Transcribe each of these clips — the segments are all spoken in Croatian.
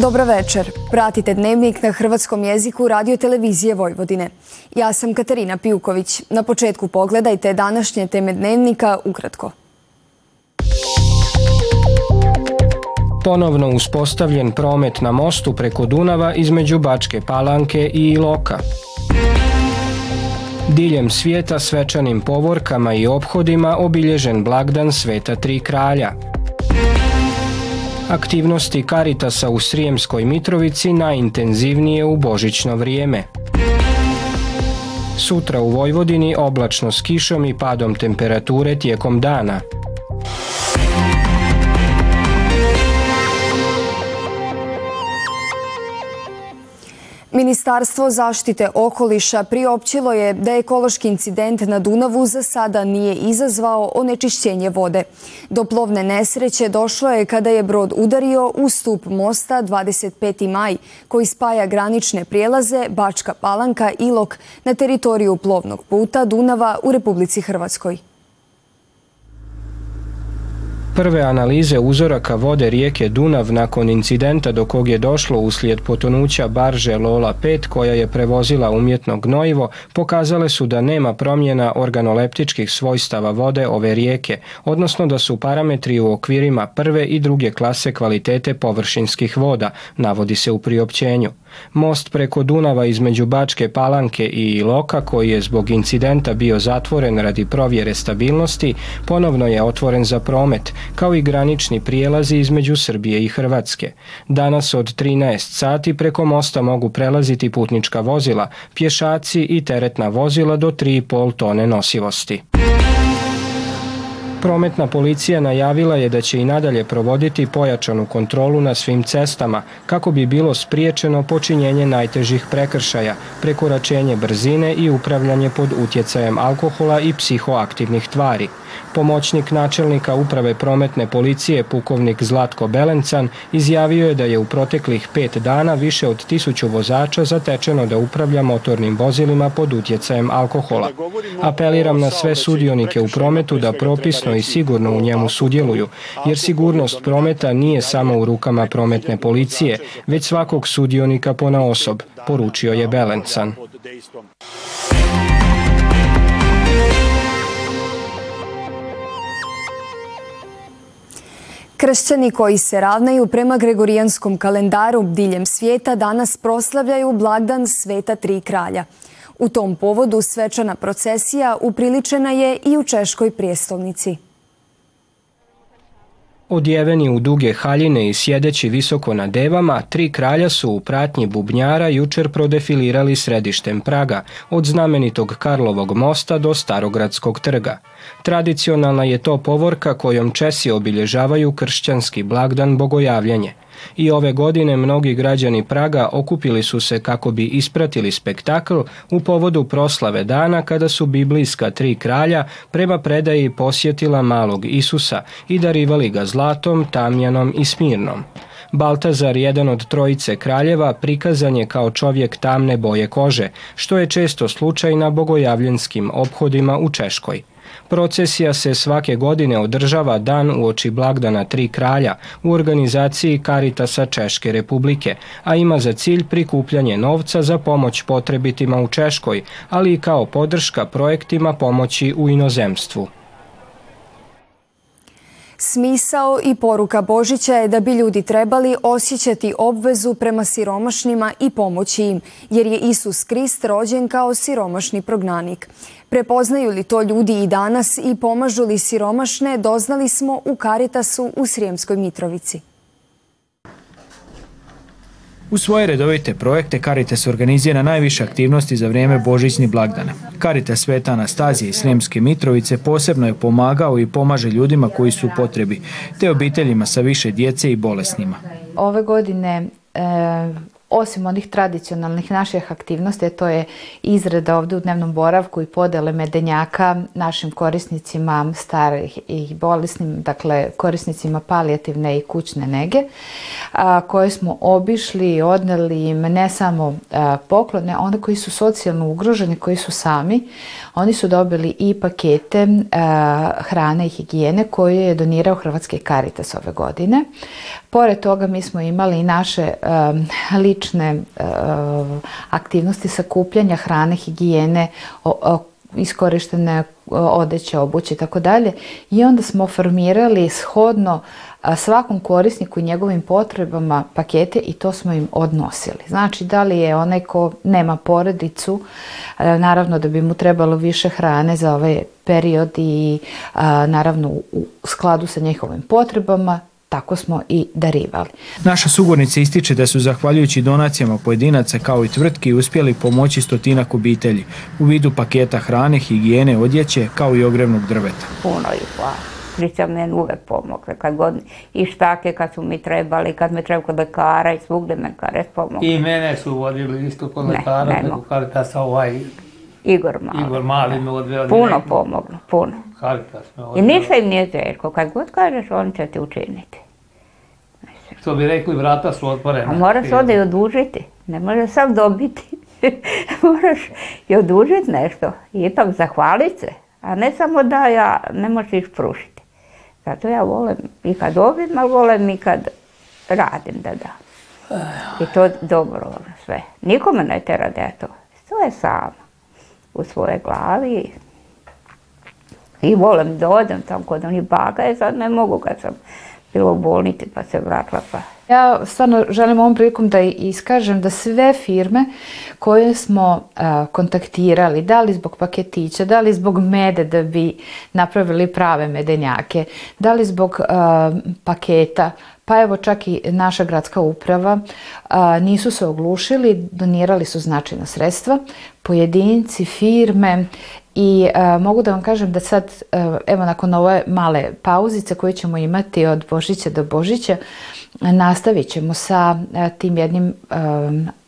Dobro večer. Pratite dnevnik na hrvatskom jeziku radio televizije Vojvodine. Ja sam Katarina Pijuković. Na početku pogledajte današnje teme dnevnika ukratko. Ponovno uspostavljen promet na mostu preko Dunava između Bačke Palanke i Iloka. Diljem svijeta svečanim povorkama i obhodima obilježen blagdan Sveta Tri Kralja. Aktivnosti Karitasa u Srijemskoj Mitrovici najintenzivnije u božićno vrijeme. Sutra u Vojvodini oblačno s kišom i padom temperature tijekom dana. Ministarstvo zaštite okoliša priopćilo je da ekološki incident na Dunavu za sada nije izazvao onečišćenje vode. Do plovne nesreće došlo je kada je brod udario u stup mosta 25. maj koji spaja granične prijelaze Bačka Palanka Ilok na teritoriju plovnog puta Dunava u Republici Hrvatskoj. Prve analize uzoraka vode rijeke Dunav nakon incidenta do kog je došlo uslijed potonuća barže Lola 5 koja je prevozila umjetno gnojivo pokazale su da nema promjena organoleptičkih svojstava vode ove rijeke, odnosno da su parametri u okvirima prve i druge klase kvalitete površinskih voda, navodi se u priopćenju. Most preko Dunava između Bačke Palanke i Iloka koji je zbog incidenta bio zatvoren radi provjere stabilnosti ponovno je otvoren za promet kao i granični prijelazi između Srbije i Hrvatske. Danas od 13 sati preko mosta mogu prelaziti putnička vozila, pješaci i teretna vozila do 3,5 tone nosivosti. Prometna policija najavila je da će i nadalje provoditi pojačanu kontrolu na svim cestama kako bi bilo spriječeno počinjenje najtežih prekršaja, prekoračenje brzine i upravljanje pod utjecajem alkohola i psihoaktivnih tvari. Pomoćnik načelnika uprave prometne policije pukovnik Zlatko Belencan izjavio je da je u proteklih pet dana više od tisuću vozača zatečeno da upravlja motornim vozilima pod utjecajem alkohola. Apeliram na sve sudionike u prometu da propisno i sigurno u njemu sudjeluju, jer sigurnost prometa nije samo u rukama prometne policije, već svakog sudionika pona osob, poručio je Belencan. Kršćani koji se ravnaju prema Gregorijanskom kalendaru diljem svijeta danas proslavljaju blagdan Sveta Tri kralja. U tom povodu svečana procesija upriličena je i u Češkoj prijestolnici. Odjeveni u duge haljine i sjedeći visoko na devama, tri kralja su u pratnji bubnjara jučer prodefilirali središtem Praga, od znamenitog Karlovog mosta do Starogradskog trga. Tradicionalna je to povorka kojom Česi obilježavaju kršćanski blagdan bogojavljanje i ove godine mnogi građani Praga okupili su se kako bi ispratili spektakl u povodu proslave dana kada su biblijska tri kralja prema predaji posjetila malog Isusa i darivali ga zlatom, tamjanom i smirnom. Baltazar, jedan od trojice kraljeva, prikazan je kao čovjek tamne boje kože, što je često slučaj na bogojavljenskim obhodima u Češkoj. Procesija se svake godine održava dan u oči blagdana Tri kralja u organizaciji Karitasa Češke republike, a ima za cilj prikupljanje novca za pomoć potrebitima u Češkoj, ali i kao podrška projektima pomoći u inozemstvu. Smisao i poruka Božića je da bi ljudi trebali osjećati obvezu prema siromašnima i pomoći im, jer je Isus Krist rođen kao siromašni prognanik. Prepoznaju li to ljudi i danas i pomažu li siromašne, doznali smo u Karitasu u Srijemskoj Mitrovici. U svoje redovite projekte Caritas organizira najviše aktivnosti za vrijeme božićnih blagdana. Caritas Sveta Anastazije i Sremske Mitrovice posebno je pomagao i pomaže ljudima koji su u potrebi, te obiteljima sa više djece i bolesnima. Ove godine e, osim onih tradicionalnih naših aktivnosti, to je izrada ovdje u dnevnom boravku i podele medenjaka našim korisnicima starih i bolesnim, dakle korisnicima palijativne i kućne nege, koje smo obišli i odneli im ne samo poklone, one koji su socijalno ugroženi, koji su sami, oni su dobili i pakete hrane i higijene koje je donirao Hrvatski Karitas ove godine. Pored toga mi smo imali i naše lične aktivnosti sakupljanja hrane, higijene, iskorištene odeće, obuće i tako dalje. I onda smo formirali shodno svakom korisniku i njegovim potrebama pakete i to smo im odnosili. Znači da li je onaj ko nema porodicu, naravno da bi mu trebalo više hrane za ovaj period i naravno u skladu sa njihovim potrebama, tako smo i darivali. Naša sugovornica ističe da su zahvaljujući donacijama pojedinaca kao i tvrtki uspjeli pomoći stotinak obitelji u vidu paketa hrane, higijene, odjeće kao i ogrevnog drveta. Puno i hvala. Krića meni uvek pomogle, kad god i štake kad su mi trebali, kad me treba kod lekara i svugde me kares pomogli. I mene su vodili isto kod lekara, ne, sa ovaj Igor Mali. Igor Mali me odveo. Puno pomoglo, puno. I ništa im nije teško, kad god kažeš on će ti učiniti. Što bi rekli, vrata su otvorene. A moraš onda i odužiti, ne možeš sam dobiti. moraš i odužiti nešto. I ipak zahvaliti se, a ne samo da ja ne možeš ih prušiti. Zato ja volim i kad dobim, ali volim i kad radim da da. I to dobro ono, sve. Nikome ne tera da je to. To je samo u svojoj glavi. I volim da odem tamo kod onih baga, i sad ne mogu kad sam bila u bolnici pa se vratila pa. Ja stvarno želim ovom prilikom da iskažem da sve firme koje smo kontaktirali, da li zbog paketića, da li zbog mede da bi napravili prave medenjake, da li zbog paketa, pa evo čak i naša gradska uprava nisu se oglušili, donirali su značajna sredstva, pojedinci, firme i mogu da vam kažem da sad, evo nakon ove male pauzice koje ćemo imati od Božića do Božića, nastavit ćemo sa tim jednim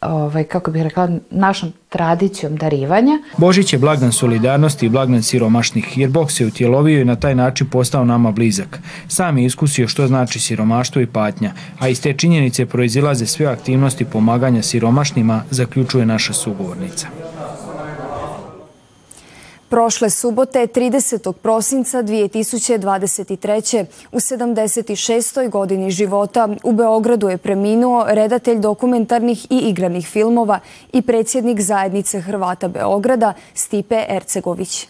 ovaj, kako bih rekla, našom tradicijom darivanja. Božić je blagdan solidarnosti i blagdan siromašnih, jer Bog se utjelovio i na taj način postao nama blizak. Sam je iskusio što znači siromaštvo i patnja, a iz te činjenice proizilaze sve aktivnosti pomaganja siromašnima, zaključuje naša sugovornica. Prošle subote, 30. prosinca 2023. u 76. godini života u Beogradu je preminuo redatelj dokumentarnih i igranih filmova i predsjednik zajednice Hrvata Beograda Stipe Ercegović.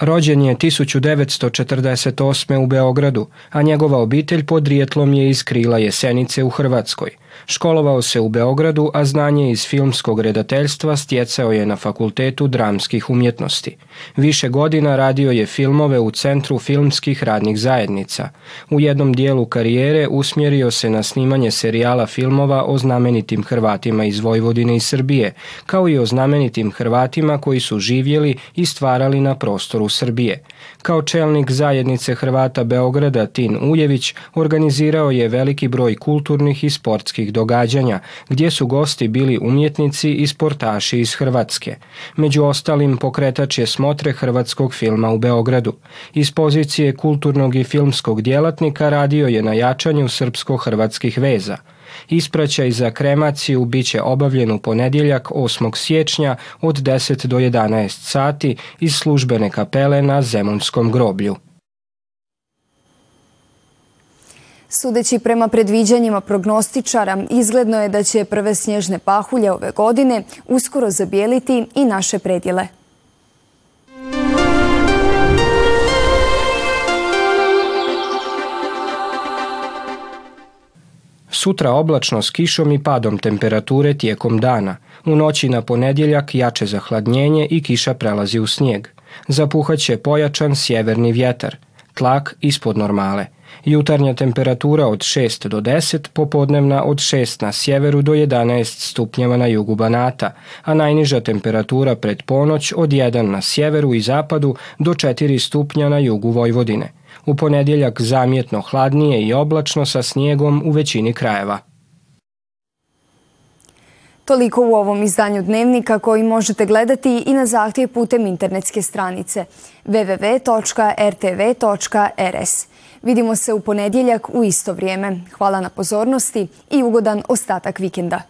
Rođen je 1948. u Beogradu, a njegova obitelj podrijetlom je iz krila Jesenice u Hrvatskoj – Školovao se u Beogradu, a znanje iz filmskog redateljstva stjecao je na Fakultetu dramskih umjetnosti. Više godina radio je filmove u Centru filmskih radnih zajednica. U jednom dijelu karijere usmjerio se na snimanje serijala filmova o znamenitim Hrvatima iz Vojvodine i Srbije, kao i o znamenitim Hrvatima koji su živjeli i stvarali na prostoru Srbije. Kao čelnik zajednice Hrvata Beograda Tin Ujević organizirao je veliki broj kulturnih i sportskih događanja, gdje su gosti bili umjetnici i sportaši iz Hrvatske. Među ostalim pokretač je smotre hrvatskog filma u Beogradu. Iz pozicije kulturnog i filmskog djelatnika radio je na jačanju srpsko-hrvatskih veza. Ispraćaj za kremaciju bit će obavljen u ponedjeljak 8. siječnja od 10 do 11 sati iz službene kapele na Zemunskom groblju. Sudeći prema predviđanjima prognostičara, izgledno je da će prve snježne pahulje ove godine uskoro zabijeliti i naše predjele. Sutra oblačno s kišom i padom temperature tijekom dana. U noći na ponedjeljak jače zahladnjenje i kiša prelazi u snijeg. Zapuhaće pojačan sjeverni vjetar. Tlak ispod normale. Jutarnja temperatura od 6 do 10, popodnevna od 6 na sjeveru do 11 stupnjeva na jugu Banata, a najniža temperatura pred ponoć od 1 na sjeveru i zapadu do 4 stupnja na jugu Vojvodine. U ponedjeljak zamjetno hladnije i oblačno sa snijegom u većini krajeva. Toliko u ovom izdanju Dnevnika koji možete gledati i na zahtjev putem internetske stranice www.rtv.rs. Vidimo se u ponedjeljak u isto vrijeme. Hvala na pozornosti i ugodan ostatak vikenda.